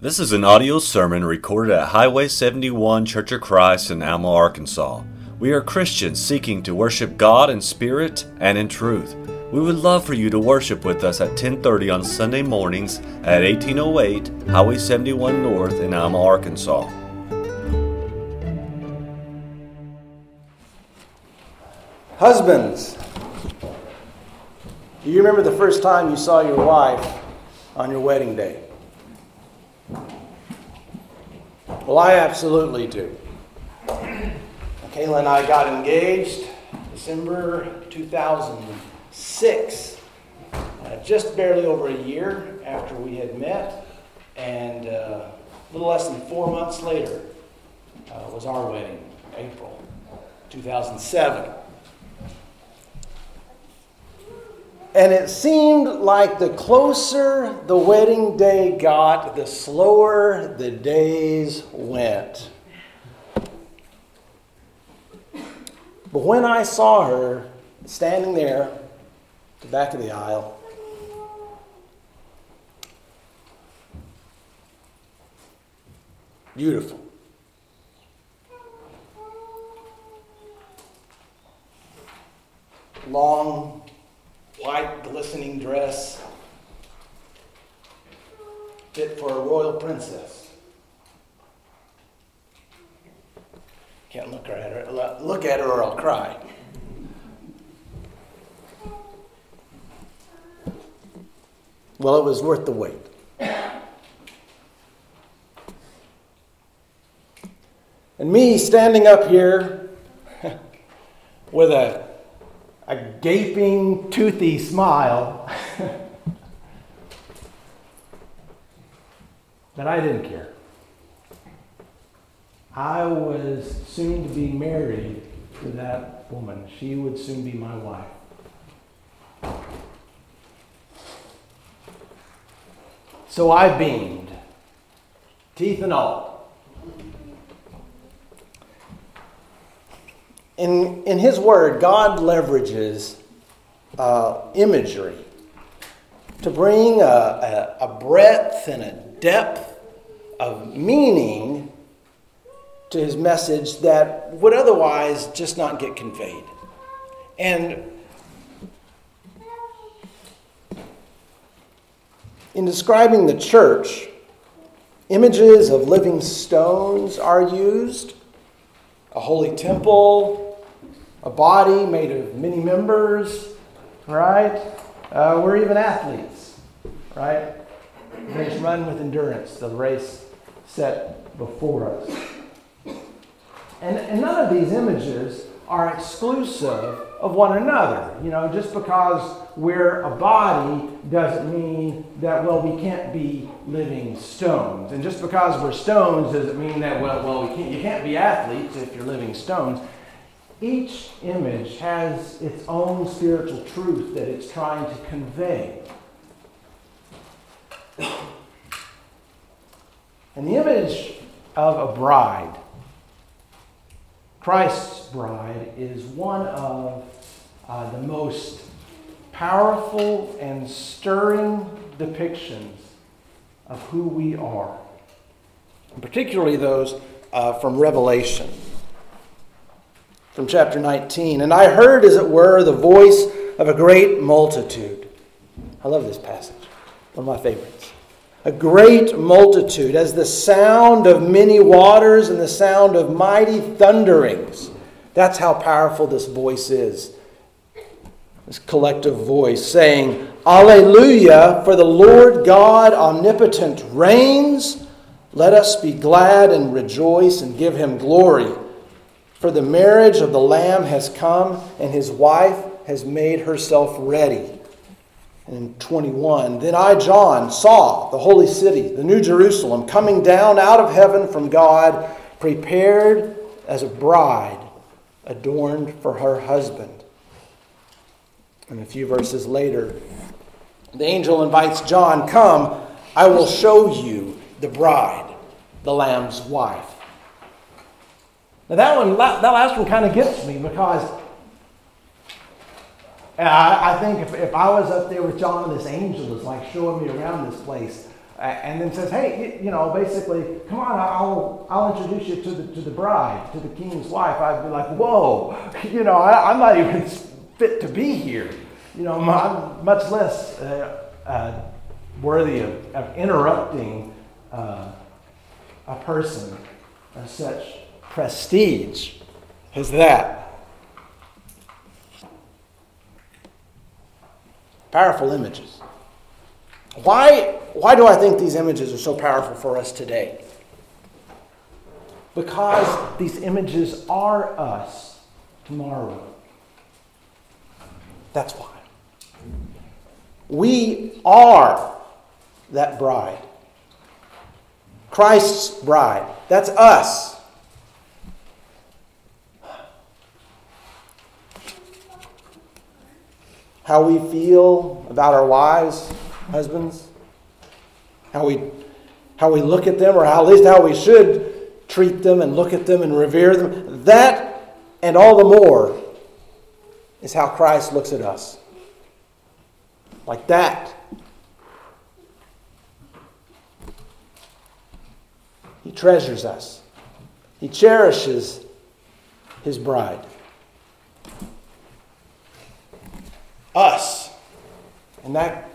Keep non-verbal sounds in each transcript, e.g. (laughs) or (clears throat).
This is an audio sermon recorded at Highway 71 Church of Christ in Alma, Arkansas. We are Christians seeking to worship God in spirit and in truth. We would love for you to worship with us at 10:30 on Sunday mornings at 1808 Highway 71 North in Alma, Arkansas. Husbands, do you remember the first time you saw your wife on your wedding day? Well, I absolutely do. Kayla and I got engaged December 2006, uh, just barely over a year after we had met, and uh, a little less than four months later uh, was our wedding, April 2007. And it seemed like the closer the wedding day got, the slower the days went. But when I saw her standing there at the back of the aisle, beautiful. Long white glistening dress fit for a royal princess. Can't look at her. Look at her or I'll cry. Well, it was worth the wait. And me standing up here (laughs) with a a gaping, toothy smile. (laughs) but I didn't care. I was soon to be married to that woman. She would soon be my wife. So I beamed, teeth and all. In, in His Word, God leverages uh, imagery to bring a, a, a breadth and a depth of meaning to His message that would otherwise just not get conveyed. And in describing the church, images of living stones are used, a holy temple, a body made of many members, right? Uh, we're even athletes, right? Race run with endurance, the race set before us. And, and none of these images are exclusive of one another. You know, just because we're a body doesn't mean that, well, we can't be living stones. And just because we're stones doesn't mean that, well, well we can't, you can't be athletes if you're living stones. Each image has its own spiritual truth that it's trying to convey. And the image of a bride, Christ's bride, is one of uh, the most powerful and stirring depictions of who we are, and particularly those uh, from Revelation from chapter 19. And I heard, as it were, the voice of a great multitude. I love this passage, one of my favorites. A great multitude, as the sound of many waters and the sound of mighty thunderings. That's how powerful this voice is. This collective voice saying, Alleluia, for the Lord God omnipotent reigns. Let us be glad and rejoice and give him glory. For the marriage of the Lamb has come, and his wife has made herself ready. And 21, then I, John, saw the holy city, the New Jerusalem, coming down out of heaven from God, prepared as a bride adorned for her husband. And a few verses later, the angel invites John, Come, I will show you the bride, the Lamb's wife. Now that one, that last one kind of gets me because I, I think if, if I was up there with John and this angel is like showing me around this place, and then says, hey, you know, basically, come on, I'll, I'll introduce you to the, to the bride, to the king's wife, I'd be like, whoa, (laughs) you know, I, am not even fit to be here. You know, I'm much less uh, uh, worthy of, of interrupting uh, a person of such prestige as that. Powerful images. Why, why do I think these images are so powerful for us today? Because these images are us tomorrow. That's why. We are that bride. Christ's bride. That's us. How we feel about our wives, husbands, how we, how we look at them, or how, at least how we should treat them and look at them and revere them, that and all the more is how Christ looks at us. Like that. He treasures us. He cherishes his bride. Us. And that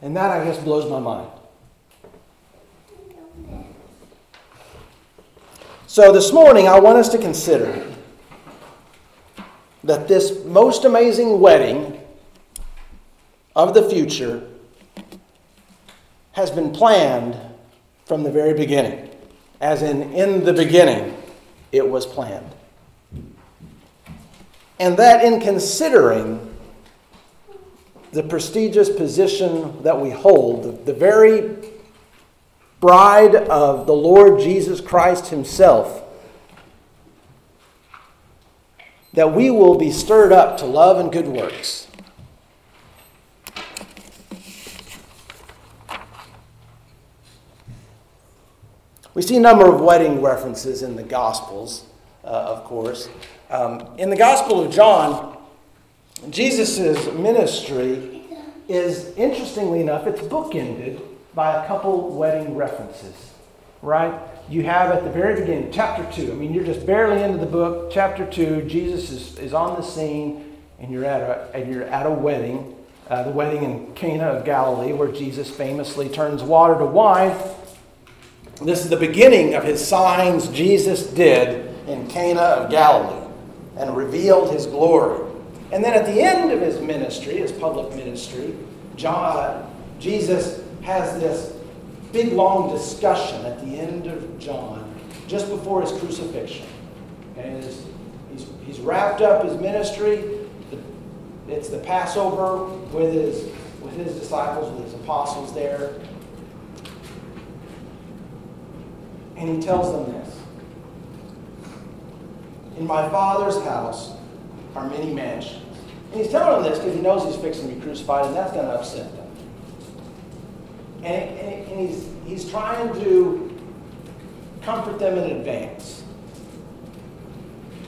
and that I guess blows my mind. So this morning I want us to consider that this most amazing wedding of the future has been planned from the very beginning. As in, in the beginning, it was planned. And that in considering the prestigious position that we hold, the very bride of the Lord Jesus Christ Himself, that we will be stirred up to love and good works. We see a number of wedding references in the Gospels, of course. Um, in the Gospel of John, Jesus' ministry is, interestingly enough, it's bookended by a couple wedding references, right? You have at the very beginning, chapter 2. I mean, you're just barely into the book. Chapter 2, Jesus is, is on the scene, and you're at a, and you're at a wedding, uh, the wedding in Cana of Galilee, where Jesus famously turns water to wine. This is the beginning of his signs Jesus did in Cana of Galilee and revealed his glory. And then at the end of his ministry, his public ministry, John, Jesus has this big long discussion at the end of John, just before his crucifixion. And he's, he's wrapped up his ministry. It's the Passover with his, with his disciples, with his apostles there. And he tells them this In my Father's house are many mansions. And he's telling them this because he knows he's fixing to be crucified, and that's going to upset them. And, and, and he's, he's trying to comfort them in advance.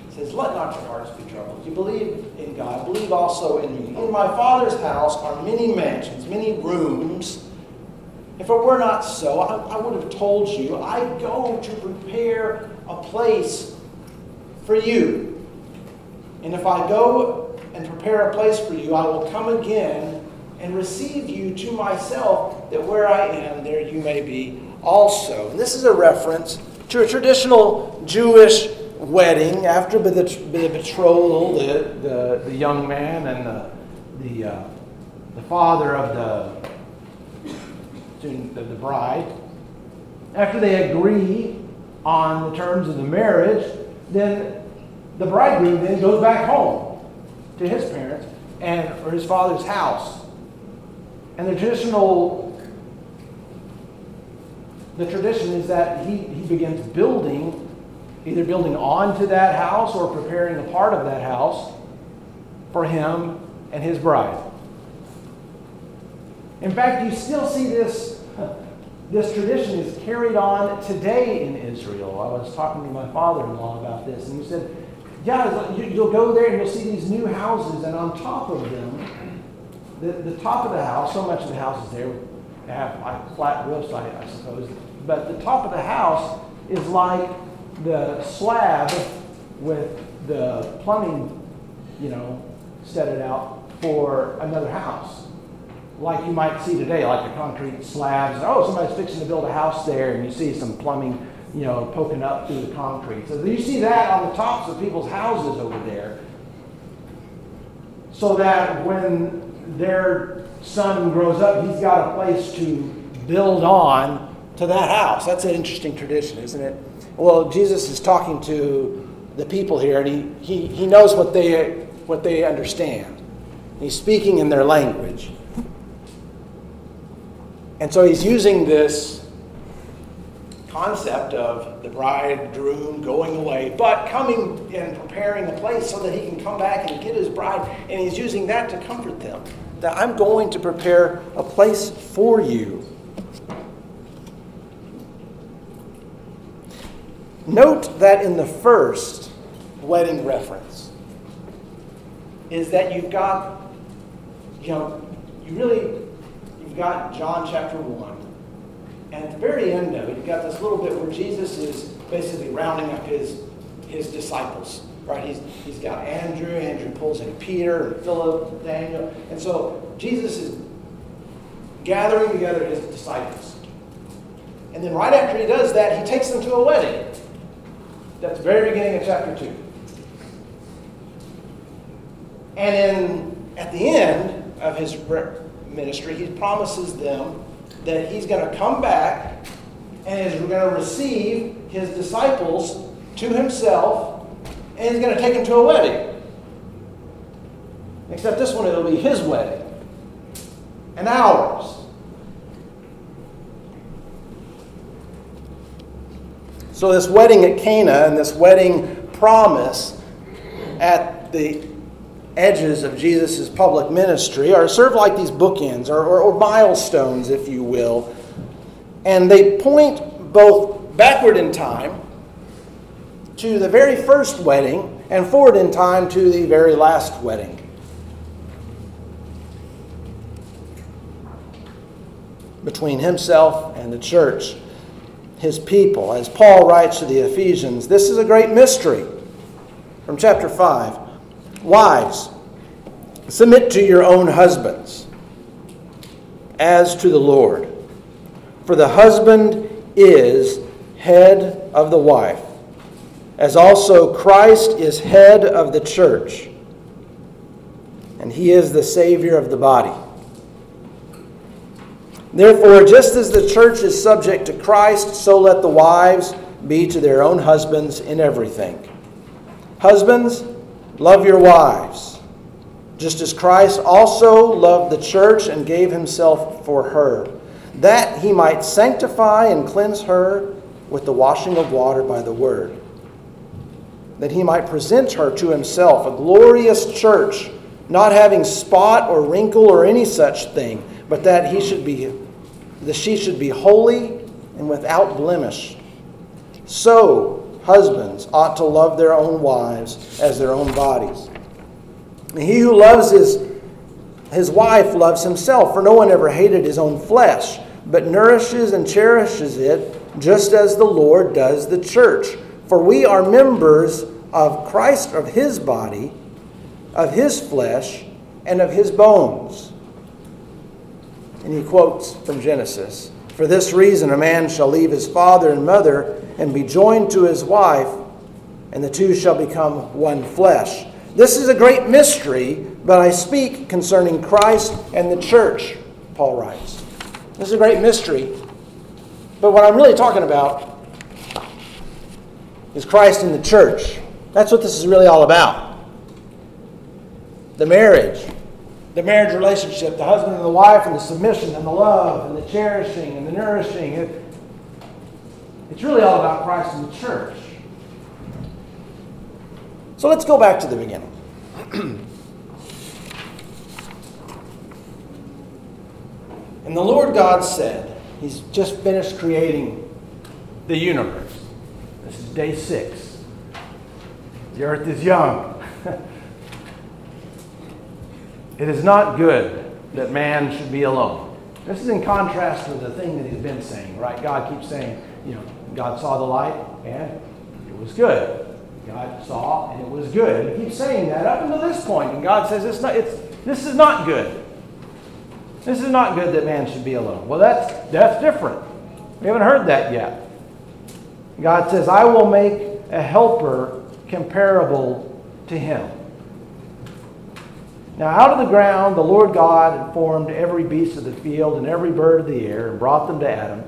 He says, Let not your hearts be troubled. You believe in God, believe also in me. In my Father's house are many mansions, many rooms. If it were not so, I, I would have told you, I go to prepare a place for you. And if I go and prepare a place for you, I will come again and receive you to myself, that where I am, there you may be also. And this is a reference to a traditional Jewish wedding after the, the betrothal, the, the, the, young man and the, the, uh, the father of the, the, the bride. After they agree on the terms of the marriage, then the bridegroom then goes back home to his parents and or his father's house and the traditional, the tradition is that he, he begins building, either building onto that house or preparing a part of that house for him and his bride. In fact, you still see this, this tradition is carried on today in Israel. I was talking to my father in law about this, and he said, Yeah, you'll go there and you'll see these new houses, and on top of them, the, the top of the house, so much of the house is there, have like flat roofs, I, I suppose, but the top of the house is like the slab with the plumbing, you know, set it out for another house. Like you might see today, like the concrete slabs. Oh, somebody's fixing to build a house there, and you see some plumbing, you know, poking up through the concrete. So you see that on the tops of people's houses over there. So that when their son grows up, he's got a place to build on to that house. That's an interesting tradition, isn't it? Well, Jesus is talking to the people here, and he, he, he knows what they, what they understand. He's speaking in their language. And so he's using this concept of the bridegroom going away, but coming and preparing a place so that he can come back and get his bride. And he's using that to comfort them. That I'm going to prepare a place for you. Note that in the first wedding reference is that you've got, you know, you really, got John chapter 1. And at the very end of it, you've got this little bit where Jesus is basically rounding up his, his disciples. Right? He's, he's got Andrew. Andrew pulls in Peter and Philip, Daniel. And so Jesus is gathering together his disciples. And then right after he does that, he takes them to a wedding. That's the very beginning of chapter 2. And in, at the end of his ministry, he promises them that he's going to come back and is going to receive his disciples to himself and he's going to take them to a wedding. Except this one, it'll be his wedding and ours. So, this wedding at Cana and this wedding promise at the edges of Jesus' public ministry are served like these bookends or, or, or milestones, if you will. And they point both backward in time to the very first wedding and forward in time to the very last wedding. Between himself and the church his people. As Paul writes to the Ephesians, this is a great mystery. From chapter 5 Wives, submit to your own husbands as to the Lord. For the husband is head of the wife, as also Christ is head of the church, and he is the Savior of the body. Therefore, just as the church is subject to Christ, so let the wives be to their own husbands in everything. Husbands, love your wives, just as Christ also loved the church and gave himself for her, that he might sanctify and cleanse her with the washing of water by the word, that he might present her to himself a glorious church, not having spot or wrinkle or any such thing but that he should be that she should be holy and without blemish. So husbands ought to love their own wives as their own bodies. And he who loves his his wife loves himself, for no one ever hated his own flesh, but nourishes and cherishes it, just as the Lord does the church. For we are members of Christ, of his body, of his flesh, and of his bones. And he quotes from Genesis For this reason, a man shall leave his father and mother and be joined to his wife, and the two shall become one flesh. This is a great mystery, but I speak concerning Christ and the church, Paul writes. This is a great mystery, but what I'm really talking about is Christ and the church. That's what this is really all about. The marriage, the marriage relationship, the husband and the wife, and the submission and the love and the cherishing and the nourishing. It, it's really all about Christ and the church. So let's go back to the beginning. (clears throat) and the Lord God said, He's just finished creating the universe. This is day six. The earth is young. (laughs) It is not good that man should be alone. This is in contrast to the thing that he's been saying, right? God keeps saying, you know, God saw the light and it was good. God saw and it was good. He keeps saying that up until this point, and God says it's not. It's this is not good. This is not good that man should be alone. Well, that's that's different. We haven't heard that yet. God says, I will make a helper comparable to him. Now, out of the ground, the Lord God formed every beast of the field and every bird of the air and brought them to Adam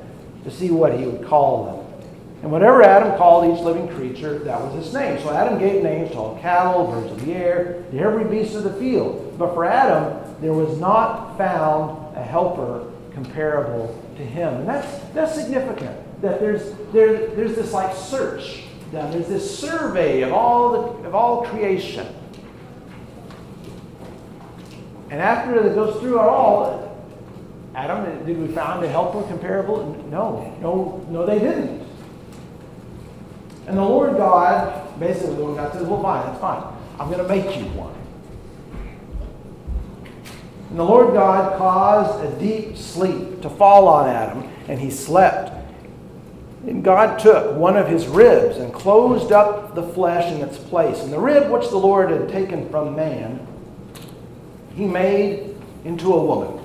to see what he would call them. And whatever Adam called each living creature, that was its name. So Adam gave names to all cattle, birds of the air, to every beast of the field. But for Adam, there was not found a helper comparable to him. And that's, that's significant that there's, there, there's this like search done. There's this survey of all, the, of all creation. And after it goes through it all, Adam, did we find a helper comparable? No, no, no, they didn't. And the Lord God, basically, the Lord God says, well, fine, that's fine. I'm going to make you one. And the Lord God caused a deep sleep to fall on Adam, and he slept. And God took one of his ribs and closed up the flesh in its place. And the rib which the Lord had taken from man, he made into a woman.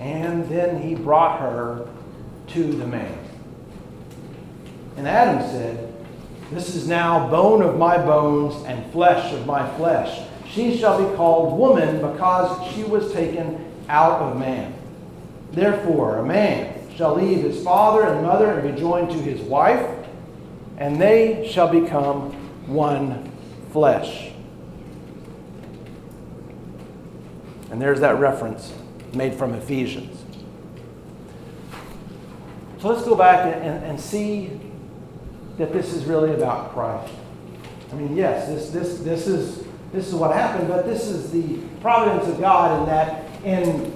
And then he brought her to the man. And Adam said, This is now bone of my bones and flesh of my flesh. She shall be called woman because she was taken out of man. Therefore, a man shall leave his father and mother and be joined to his wife, and they shall become one flesh. And there's that reference made from Ephesians. So let's go back and, and, and see that this is really about Christ. I mean, yes, this, this, this, is, this is what happened, but this is the providence of God in that in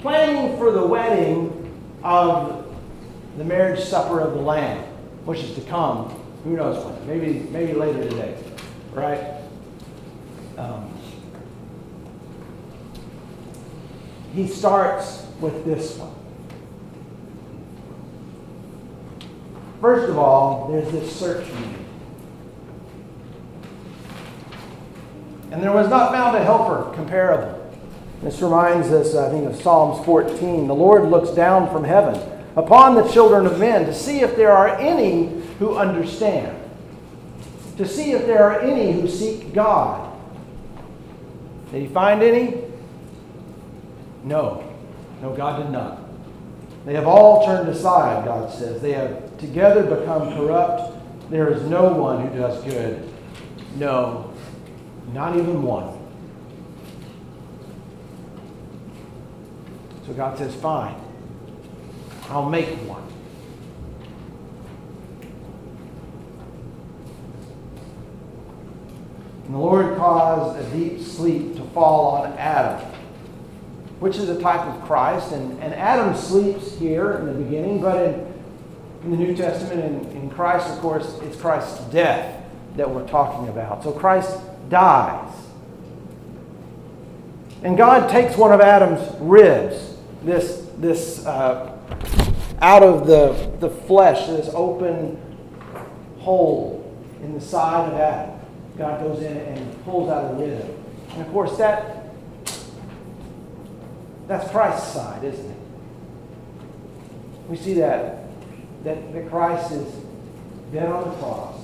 planning for the wedding of the marriage supper of the Lamb, which is to come, who knows when, maybe, maybe later today, right? Um, he starts with this one. First of all, there's this search made. And there was not found a helper comparable. This reminds us, I think, of Psalms 14. The Lord looks down from heaven upon the children of men to see if there are any who understand, to see if there are any who seek God. Did he find any? No. No, God did not. They have all turned aside, God says. They have together become corrupt. There is no one who does good. No, not even one. So God says, Fine, I'll make one. And the Lord caused a deep sleep to fall on Adam, which is a type of Christ. And, and Adam sleeps here in the beginning, but in, in the New Testament, in, in Christ, of course, it's Christ's death that we're talking about. So Christ dies. And God takes one of Adam's ribs, this, this uh, out of the, the flesh, this open hole in the side of Adam. God goes in and pulls out a rib. And of course, that that's Christ's side, isn't it? We see that, that, that Christ is dead on the cross,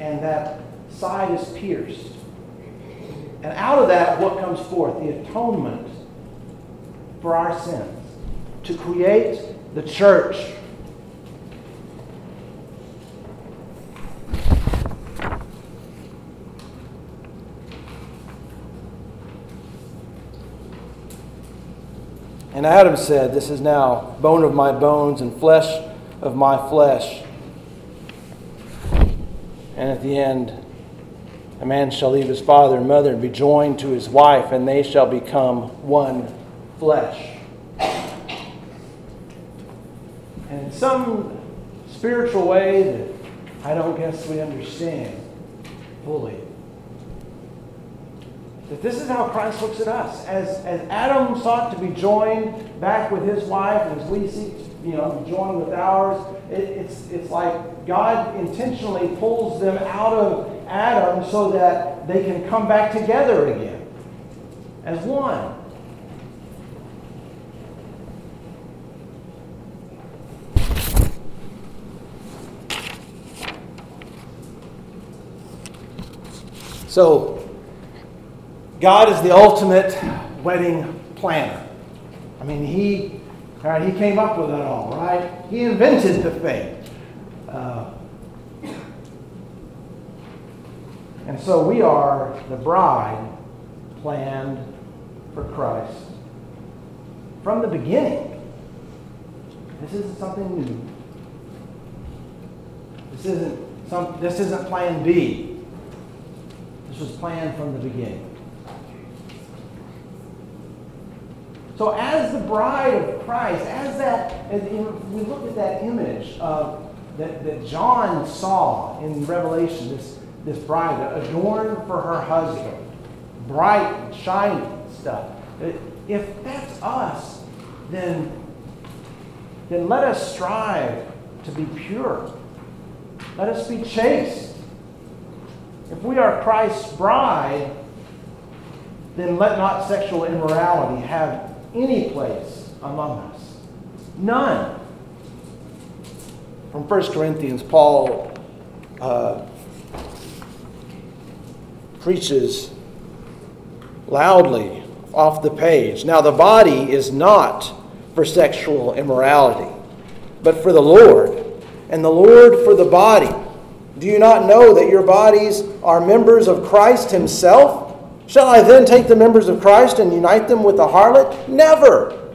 and that side is pierced. And out of that, what comes forth? The atonement for our sins. To create the church. And Adam said, This is now bone of my bones and flesh of my flesh. And at the end, a man shall leave his father and mother and be joined to his wife, and they shall become one flesh. And in some spiritual way that I don't guess we understand fully, That this is how Christ looks at us. As, as Adam sought to be joined back with his wife, and as we seek you know, joined with ours, it, it's, it's like God intentionally pulls them out of Adam so that they can come back together again as one. So, God is the ultimate wedding planner. I mean, He, right, he came up with it all, right? He invented the thing. Uh, and so we are the bride planned for Christ from the beginning. This isn't something new. This isn't some. This isn't Plan B. This was planned from the beginning. So, as the bride of Christ, as that, as we look at that image of, that, that John saw in Revelation, this, this bride adorned for her husband, bright, shining stuff. If that's us, then, then let us strive to be pure. Let us be chaste. If we are Christ's bride, then let not sexual immorality have any place among us. None. From 1 Corinthians, Paul uh, preaches loudly off the page. Now, the body is not for sexual immorality, but for the Lord, and the Lord for the body. Do you not know that your bodies are members of Christ Himself? Shall I then take the members of Christ and unite them with the harlot? Never.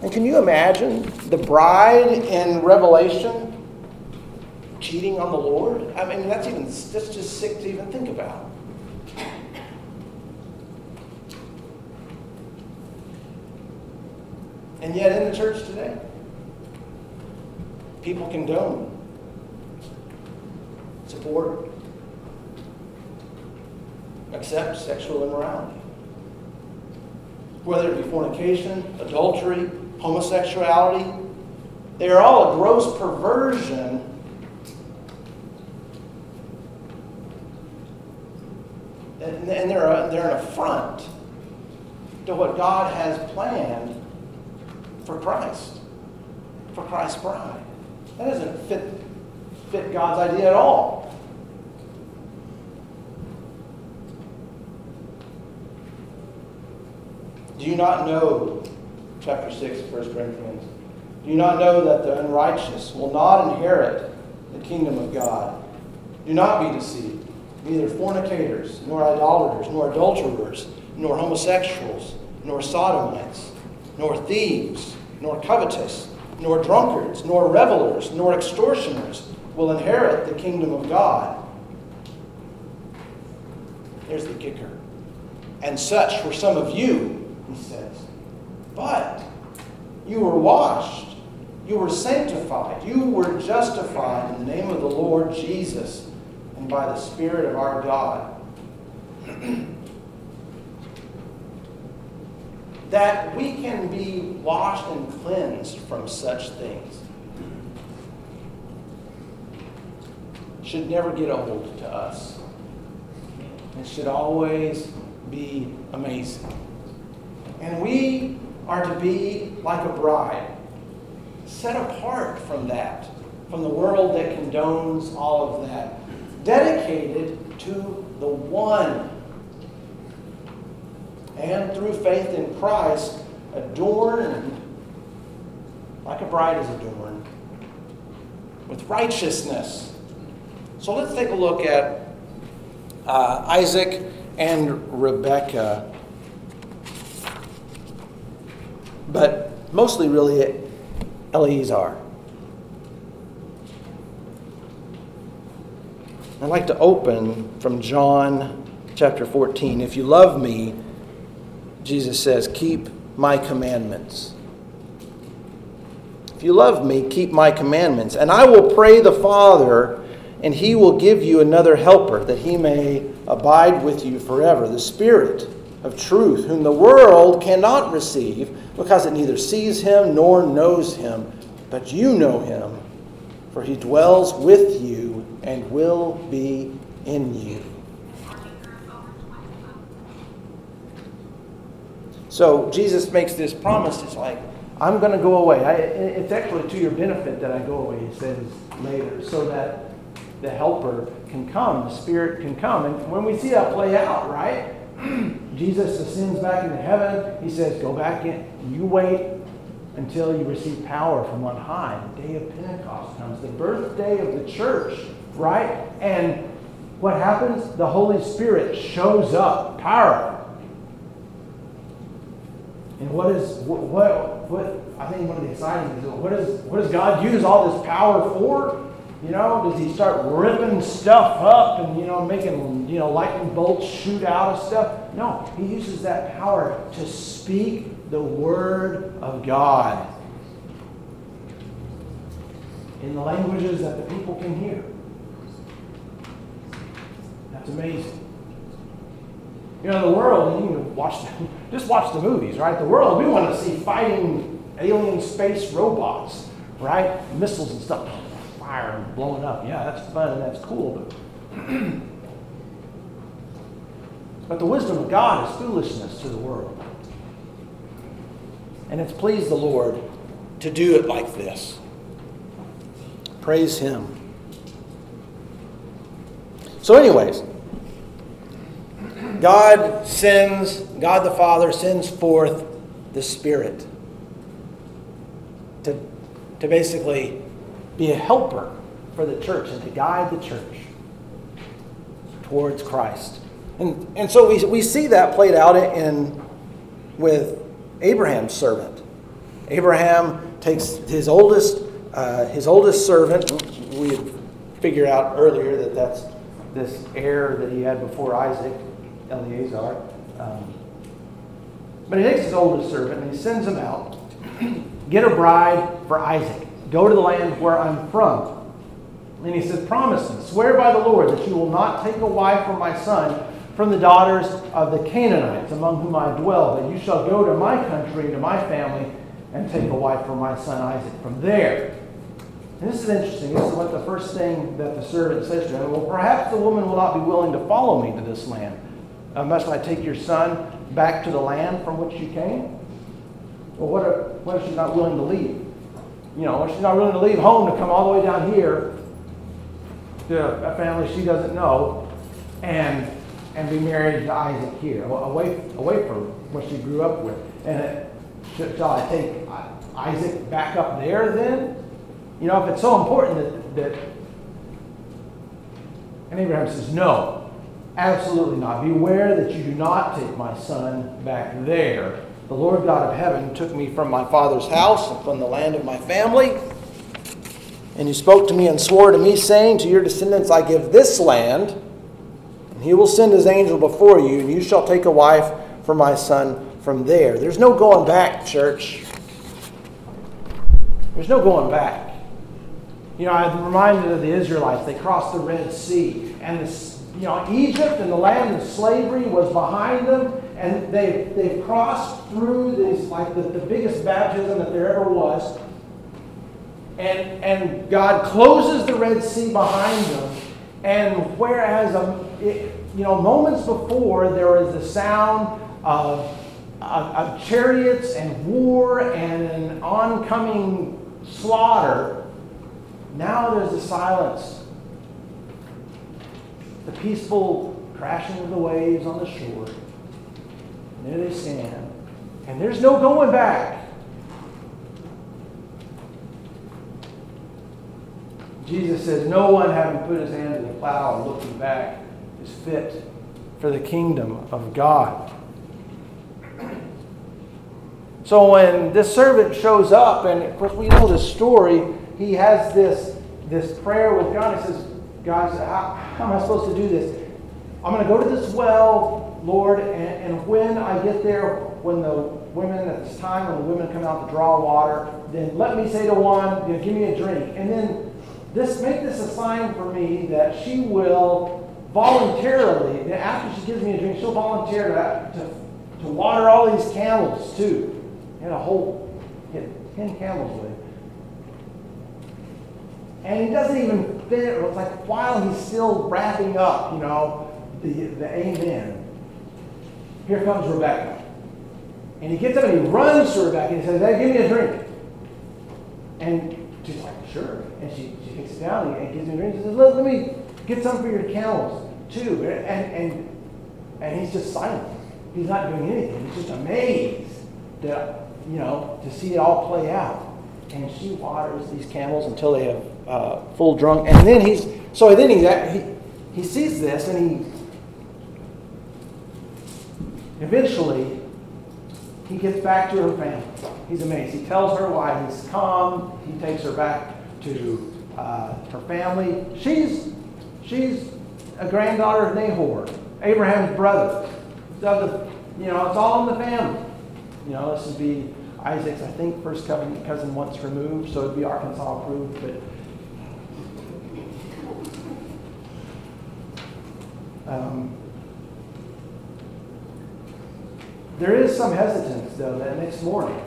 And can you imagine the bride in Revelation cheating on the Lord? I mean, that's even that's just sick to even think about. And yet, in the church today, people condone support, accept sexual immorality. Whether it be fornication, adultery, homosexuality, they are all a gross perversion and they're, a, they're an affront to what God has planned for Christ, for Christ's bride. That doesn't fit, fit God's idea at all. Do you not know, chapter 6 1 Corinthians, do you not know that the unrighteous will not inherit the kingdom of God? Do not be deceived. Neither fornicators, nor idolaters, nor adulterers, nor homosexuals, nor sodomites, nor thieves, nor covetous, nor drunkards, nor revelers, nor extortioners will inherit the kingdom of God. There's the kicker. And such were some of you he says. But you were washed, you were sanctified, you were justified in the name of the Lord Jesus and by the Spirit of our God. (clears throat) that we can be washed and cleansed from such things should never get old to us. It should always be amazing. And we are to be like a bride, set apart from that, from the world that condones all of that, dedicated to the one. And through faith in Christ, adorned like a bride is adorned with righteousness. So let's take a look at uh, Isaac and Rebekah but mostly really Eliezer. I'd like to open from John chapter 14. If you love me, Jesus says, keep my commandments. If you love me, keep my commandments. And I will pray the Father, and he will give you another helper, that he may abide with you forever, the Spirit of truth, whom the world cannot receive because it neither sees him nor knows him. But you know him, for he dwells with you and will be in you. So Jesus makes this promise. It's like, I'm going to go away. I, it's actually to your benefit that I go away, he says later, so that the helper can come, the Spirit can come. And when we see that play out, right? (clears throat) Jesus ascends back into heaven. He says, Go back in. You wait until you receive power from on high. The day of Pentecost comes, the birthday of the church, right? And what happens? The Holy Spirit shows up power. And what is what, what, what I think one of the exciting things is what does what does God use all this power for? You know, does he start ripping stuff up and, you know, making, you know, lightning bolts shoot out of stuff? No, he uses that power to speak the word of God in the languages that the people can hear. That's amazing. You know, the world, you can watch, (laughs) just watch the movies, right? The world, we want to see fighting alien space robots, right? Missiles and stuff fire and blowing up. Yeah, that's fun and that's cool, but (clears throat) but the wisdom of God is foolishness to the world. And it's pleased the Lord to do it like this. Praise Him. So, anyways, God sends, God the Father sends forth the Spirit to, to basically be a helper for the church and to guide the church towards Christ. And, and so we, we see that played out in, with Abraham's servant. Abraham takes his oldest, uh, his oldest servant. We figured out earlier that that's this heir that he had before Isaac, Eliezer. Um, but he takes his oldest servant and he sends him out. (clears throat) Get a bride for Isaac. Go to the land where I'm from. And he says, Promise me, swear by the Lord that you will not take a wife for my son from the daughters of the Canaanites among whom I dwell, that you shall go to my country, to my family, and take a wife for my son Isaac from there. And this is interesting. This is what the first thing that the servant says to him. Well, perhaps the woman will not be willing to follow me to this land. Uh, must I take your son back to the land from which you came? Well, what, are, what if she's not willing to leave? you know, she's not willing to leave home to come all the way down here to a family she doesn't know and and be married to Isaac here, away away from what she grew up with. And uh, it, shall I take uh, Isaac back up there then? You know, if it's so important that, that and Abraham says, No, absolutely not. Beware that you do not take my son back there the Lord God of heaven took me from my father's house and from the land of my family. And he spoke to me and swore to me, saying, To your descendants I give this land, and he will send his angel before you, and you shall take a wife for my son from there. There's no going back, church. There's no going back. You know, I'm reminded of the Israelites. They crossed the Red Sea, and the, you know, Egypt and the land of slavery was behind them, and they, they've crossed through these, like the, the biggest baptism that there ever was. And, and God closes the Red Sea behind them. And whereas, um, it, you know, moments before there is the sound of, of, of chariots and war and an oncoming slaughter, now there's the silence. The peaceful crashing of the waves on the shore. There they stand. And there's no going back. Jesus says, No one having put his hand to the plow and looking back is fit for the kingdom of God. So when this servant shows up, and of course we know the story, he has this, this prayer with God. He says, God, how, how am I supposed to do this? I'm going to go to this well Lord, and, and when I get there, when the women at this time, when the women come out to draw water, then let me say to one, you know, give me a drink. And then this make this a sign for me that she will voluntarily, after she gives me a drink, she'll volunteer to, to, to water all these camels too. He had a whole, had 10 camels with him. And he doesn't even finish, it's like while he's still wrapping up, you know, the, the amen, here comes Rebecca. And he gets up and he runs to Rebecca and he says, hey, give me a drink. And she's like, sure. And she, she it down and gives me a drink. She says, let, let me get some for your camels too. And, and, and he's just silent. He's not doing anything. He's just amazed that, you know, to see it all play out. And she waters these camels until they have uh, full drunk. And then he's, so then he, he, he sees this and he, eventually, he gets back to her family. He's amazed. He tells her why he's come. He takes her back to uh, her family. She's, she's a granddaughter of Nahor, Abraham's brother. So the, you know, it's all in the family. You know, this would be Isaac's, I think, first cousin, cousin once removed, so it'd be Arkansas approved, but um, there is some hesitance, though, that next morning,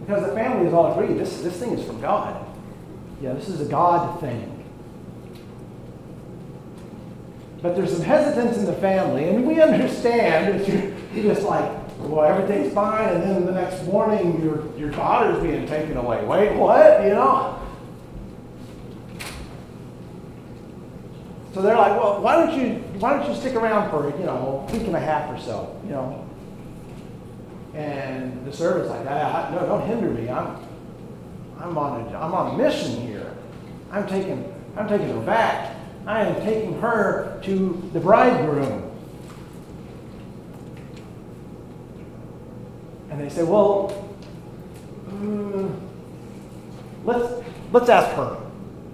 because the family is all agreed this, this thing is from God. Yeah, this is a God thing. But there's some hesitance in the family, and we understand that you, you're just like, well, everything's fine, and then the next morning your, your daughter's being taken away. Wait, what? You know? So they're like, well, why don't you why don't you stick around for you know a week and a half or so, you know? And the servant's like, ah, no, don't hinder me. I'm I'm on a I'm on a mission here. I'm taking I'm taking her back. I am taking her to the bridegroom. And they say, well, mm, let's, let's ask her,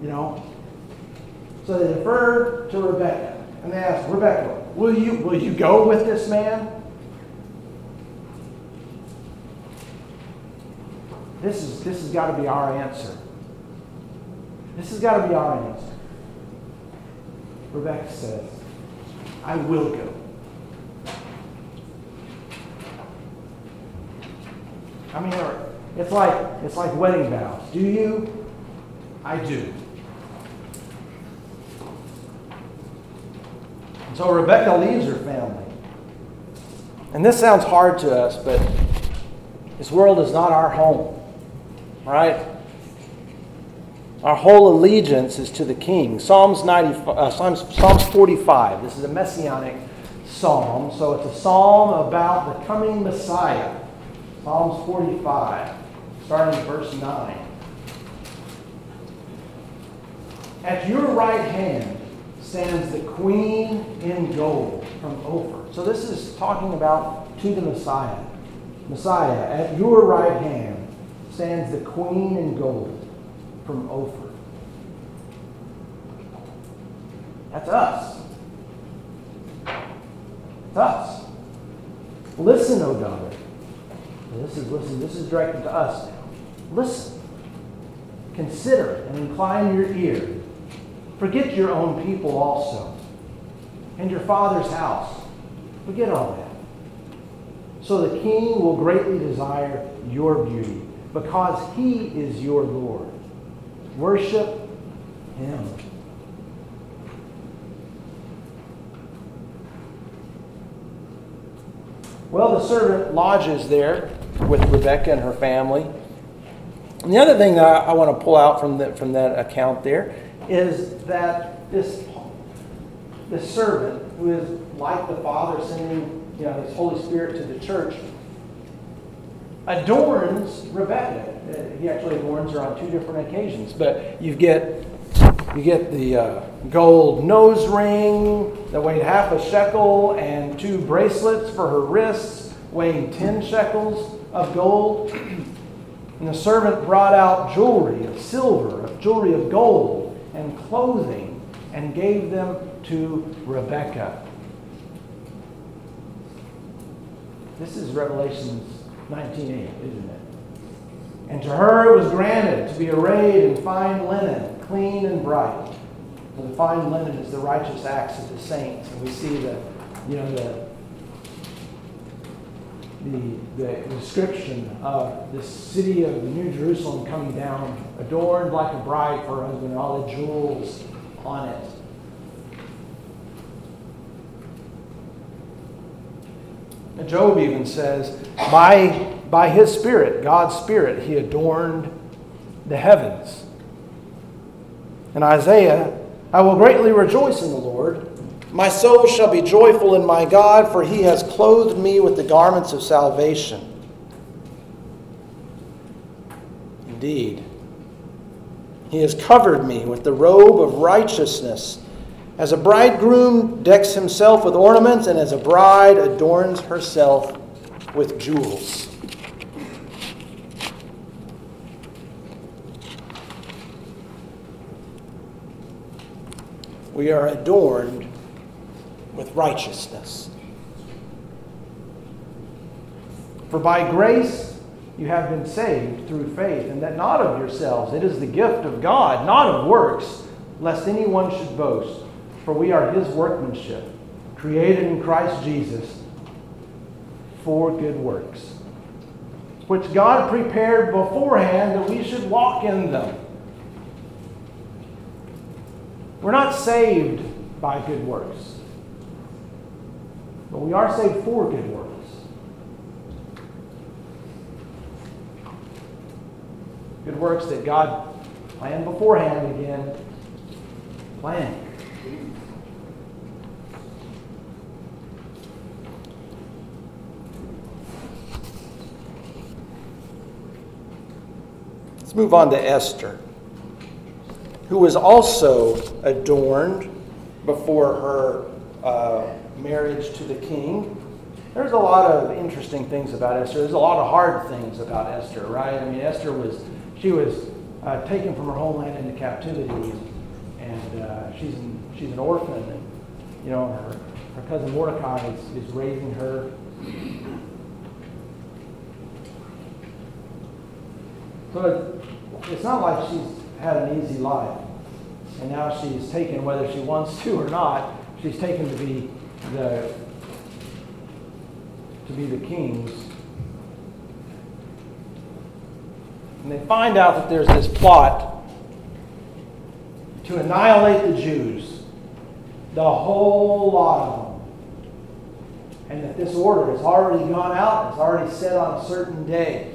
you know. So they defer to Rebecca. And they ask, Rebecca, will you, will you go with this man? This, is, this has got to be our answer. This has got to be our answer. Rebecca says, I will go. I mean, it's like it's like wedding vows. Do you? I do. And so Rebecca leaves her family. And this sounds hard to us, but this world is not our home. Right? Our whole allegiance is to the King. Psalms 90, uh, Psalms, Psalms 45. This is a messianic psalm, so it's a psalm about the coming Messiah. Psalms 45, starting in verse 9. At your right hand stands the queen in gold from Ophir. So this is talking about to the Messiah. Messiah, at your right hand stands the queen in gold from Ophir. That's us. It's us. Listen, O daughter. This is listen, this is directed to us now. Listen. Consider and incline your ear. Forget your own people also. And your father's house. Forget all that. So the king will greatly desire your beauty, because he is your Lord. Worship him. Well, the servant lodges there with Rebecca and her family. And the other thing that I, want to pull out from, the, from that account there is that this, this servant, who is like the Father sending you know, his Holy Spirit to the church, adorns Rebecca. Uh, he actually adorns her on two different occasions. But you get you get the uh, gold nose ring that weighed half a shekel and two bracelets for her wrists weighing ten shekels of gold. (clears throat) And the servant brought out jewelry of silver, of jewelry of gold, and clothing, and gave them to Rebekah. This is Revelations 19.8, isn't it? And to her it was granted to be arrayed in fine linen, clean and bright. For the fine linen is the righteous acts of the saints. And we see the, you know, the, the, the description of the city of the New Jerusalem coming down, adorned like a bride for her husband, all the jewels on it. And Job even says, by, by his spirit, God's spirit, he adorned the heavens. And Isaiah, I will greatly rejoice in the Lord. My soul shall be joyful in my God, for he has clothed me with the garments of salvation. Indeed, he has covered me with the robe of righteousness. As a bridegroom decks himself with ornaments, and as a bride adorns herself with jewels. We are adorned with righteousness. For by grace you have been saved through faith, and that not of yourselves. It is the gift of God, not of works, lest anyone should boast. For we are his workmanship, created in Christ Jesus for good works, which God prepared beforehand that we should walk in them. We're not saved by good works, but we are saved for good works. Good works that God planned beforehand again. Planned. Move on to Esther, who was also adorned before her uh, marriage to the king. There's a lot of interesting things about Esther. There's a lot of hard things about Esther, right? I mean, Esther was she was uh, taken from her homeland into captivity, and uh, she's an, she's an orphan, and you know her, her cousin Mordecai is, is raising her. So it's not like she's had an easy life. And now she's taken, whether she wants to or not, she's taken to be the to be the king's. And they find out that there's this plot to annihilate the Jews, the whole lot of them. And that this order has already gone out, it's already set on a certain day.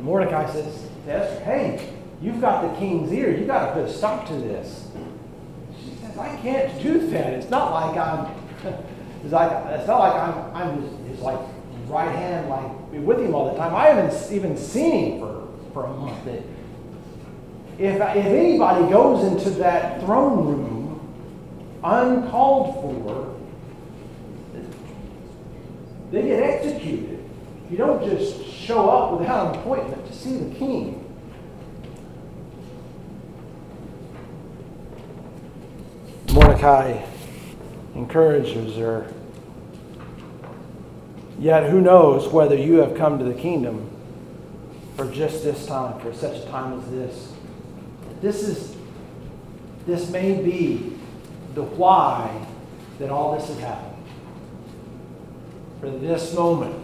And Mordecai says to Esther, Hey, you've got the king's ear. You've got to put a stop to this. She says, I can't do that. It's not like I'm. (laughs) It's like it's not like I'm. I'm just, like right hand, like with him all the time. I haven't even seen him for for a month. If if anybody goes into that throne room uncalled for, they get executed. You don't just show up without an appointment to see the king. Mordecai encourages her. Yet who knows whether you have come to the kingdom for just this time, for such a time as this. This is this may be the why that all this has happened. For this moment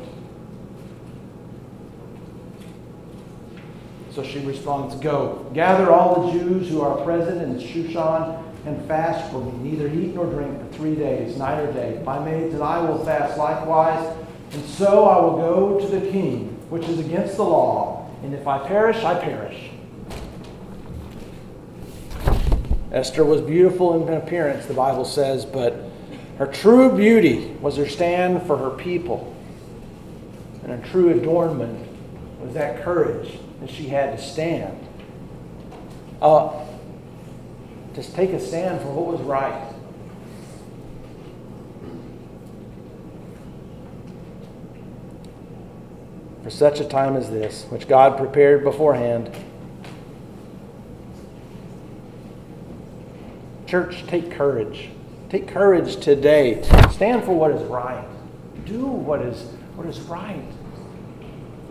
So she responds, Go, gather all the Jews who are present in Shushan and fast for me, neither eat nor drink for three days, night or day. My maids and I will fast likewise, and so I will go to the king, which is against the law, and if I perish, I perish. Esther was beautiful in appearance, the Bible says, but her true beauty was her stand for her people. And her true adornment was that courage and she had to stand. Uh, just take a stand for what was right. For such a time as this, which God prepared beforehand. Church, take courage. Take courage today. Stand for what is right. Do what is, what is right.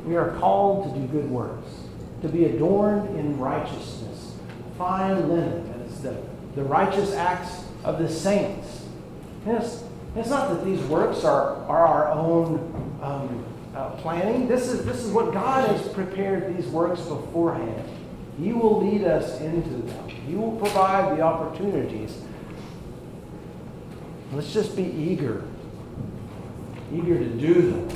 We are called to do good works. to be adorned in righteousness, fine linen, that is the, the righteous acts of the saints. It's, it's not that these works are, are our own um, uh, planning. This is, this is what God has prepared these works beforehand. He will lead us into them. He will provide the opportunities. Let's just be eager, eager to do them.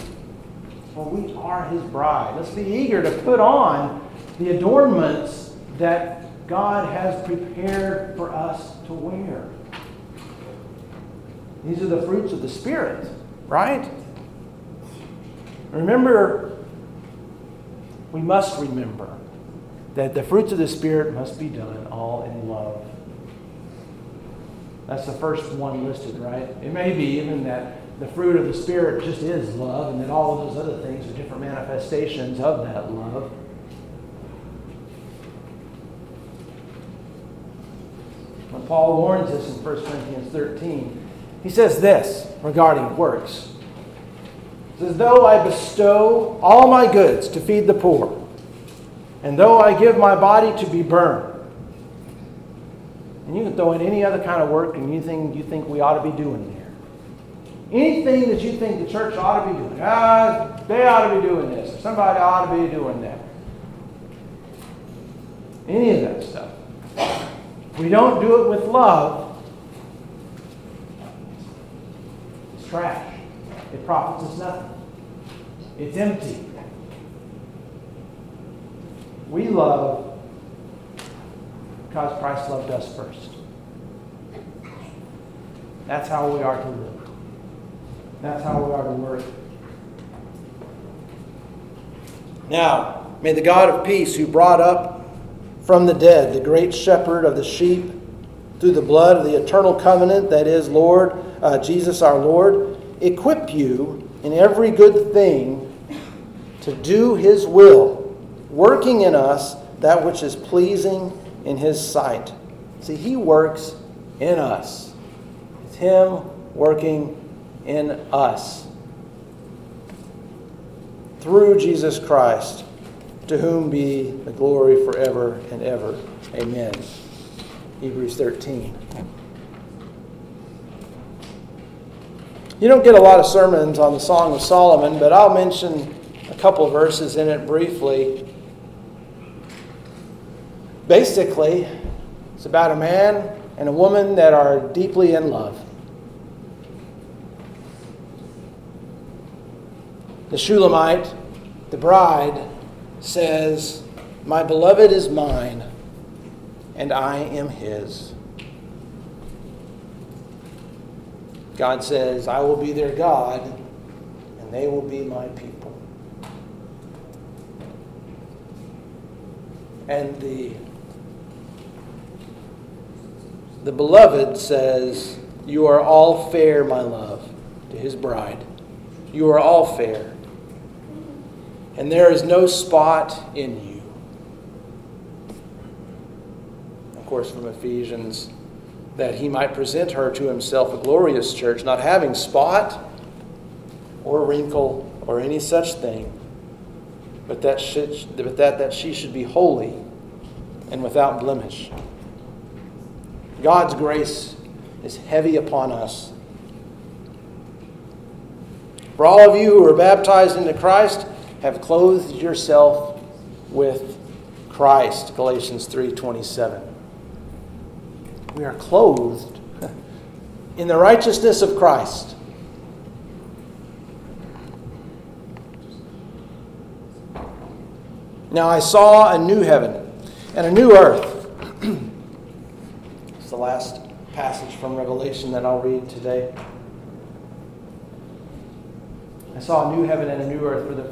For we are His bride. Let's be eager to put on the adornments that God has prepared for us to wear. These are the fruits of the Spirit, right? Remember, we must remember that the fruits of the Spirit must be done all in love. That's the first one listed, right? It may be even that the fruit of the Spirit just is love, and then all of those other things are different manifestations of that love. When Paul warns us in 1 Corinthians 13, he says this regarding works. He says, Though I bestow all my goods to feed the poor, and though I give my body to be burned, and you can throw in any other kind of work and anything you think we ought to be doing. Anything that you think the church ought to be doing. Ah, they ought to be doing this, or somebody ought to be doing that. Any of that stuff. We don't do it with love, it's trash. It profits us nothing. It's empty. We love because Christ loved us first. That's how we are to live. That's how we are to work. Now, may the God of peace, who brought up from the dead the great shepherd of the sheep through the blood of the eternal covenant, that is, Lord, uh, Jesus our Lord, equip you in every good thing to do his will working in us that which is pleasing in His sight. See, He works in us. It's Him working in us. Through Jesus Christ, to whom be the glory forever and ever. Amen. Hebrews 13. You don't get a lot of sermons on the Song of Solomon, but I'll mention a couple verses in it briefly. Basically, it's about a man and a woman that are deeply in love. The Shulamite, the bride, says, My beloved is mine, and I am his. God says, I will be their God, and they will be my people. And the the beloved says, You are all fair, my love, to his bride. You are all fair. And there is no spot in you. Of course, from Ephesians, that he might present her to himself a glorious church, not having spot or wrinkle or any such thing, but that, but that, that she should be holy and without blemish. God's grace is heavy upon us. For all of you who are baptized into Christ have clothed yourself with Christ, Galatians 3:27. We are clothed in the righteousness of Christ. Now I saw a new heaven and a new earth (clears throat) it's the last passage from Revelation that I'll read today. I saw a new heaven and a new earth, for the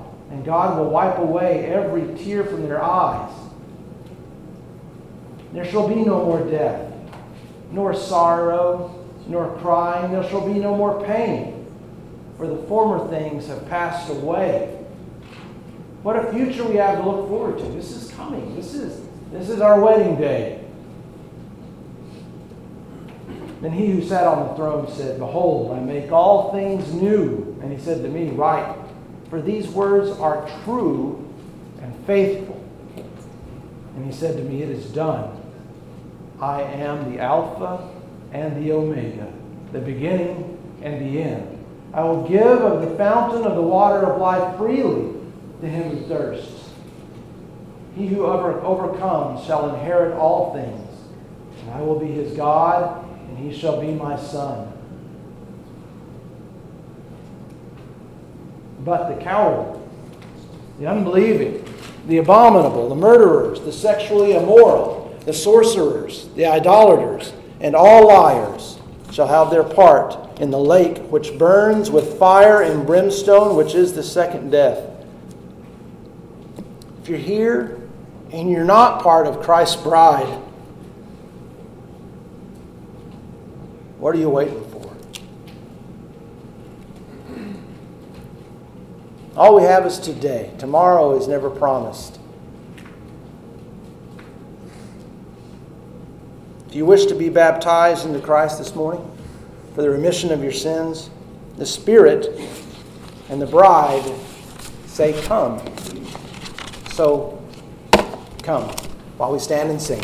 And God will wipe away every tear from their eyes. There shall be no more death, nor sorrow, nor crying. There shall be no more pain, for the former things have passed away. What a future we have to look forward to. This is coming. This is, this is our wedding day. Then he who sat on the throne said, Behold, I make all things new. And he said to me, Write, for these words are true and faithful. And he said to me, It is done. I am the Alpha and the Omega, the beginning and the end. I will give of the fountain of the water of life freely to him who thirsts. He who over, overcomes shall inherit all things, and I will be his God, and he shall be my son. But the cowardly, the unbelieving, the abominable, the murderers, the sexually immoral, the sorcerers, the idolaters, and all liars shall have their part in the lake which burns with fire and brimstone, which is the second death. If you're here and you're not part of Christ's bride, what are you waiting for? All we have is today. Tomorrow is never promised. If you wish to be baptized into Christ this morning for the remission of your sins, the Spirit and the bride say, Come. So come while we stand and sing.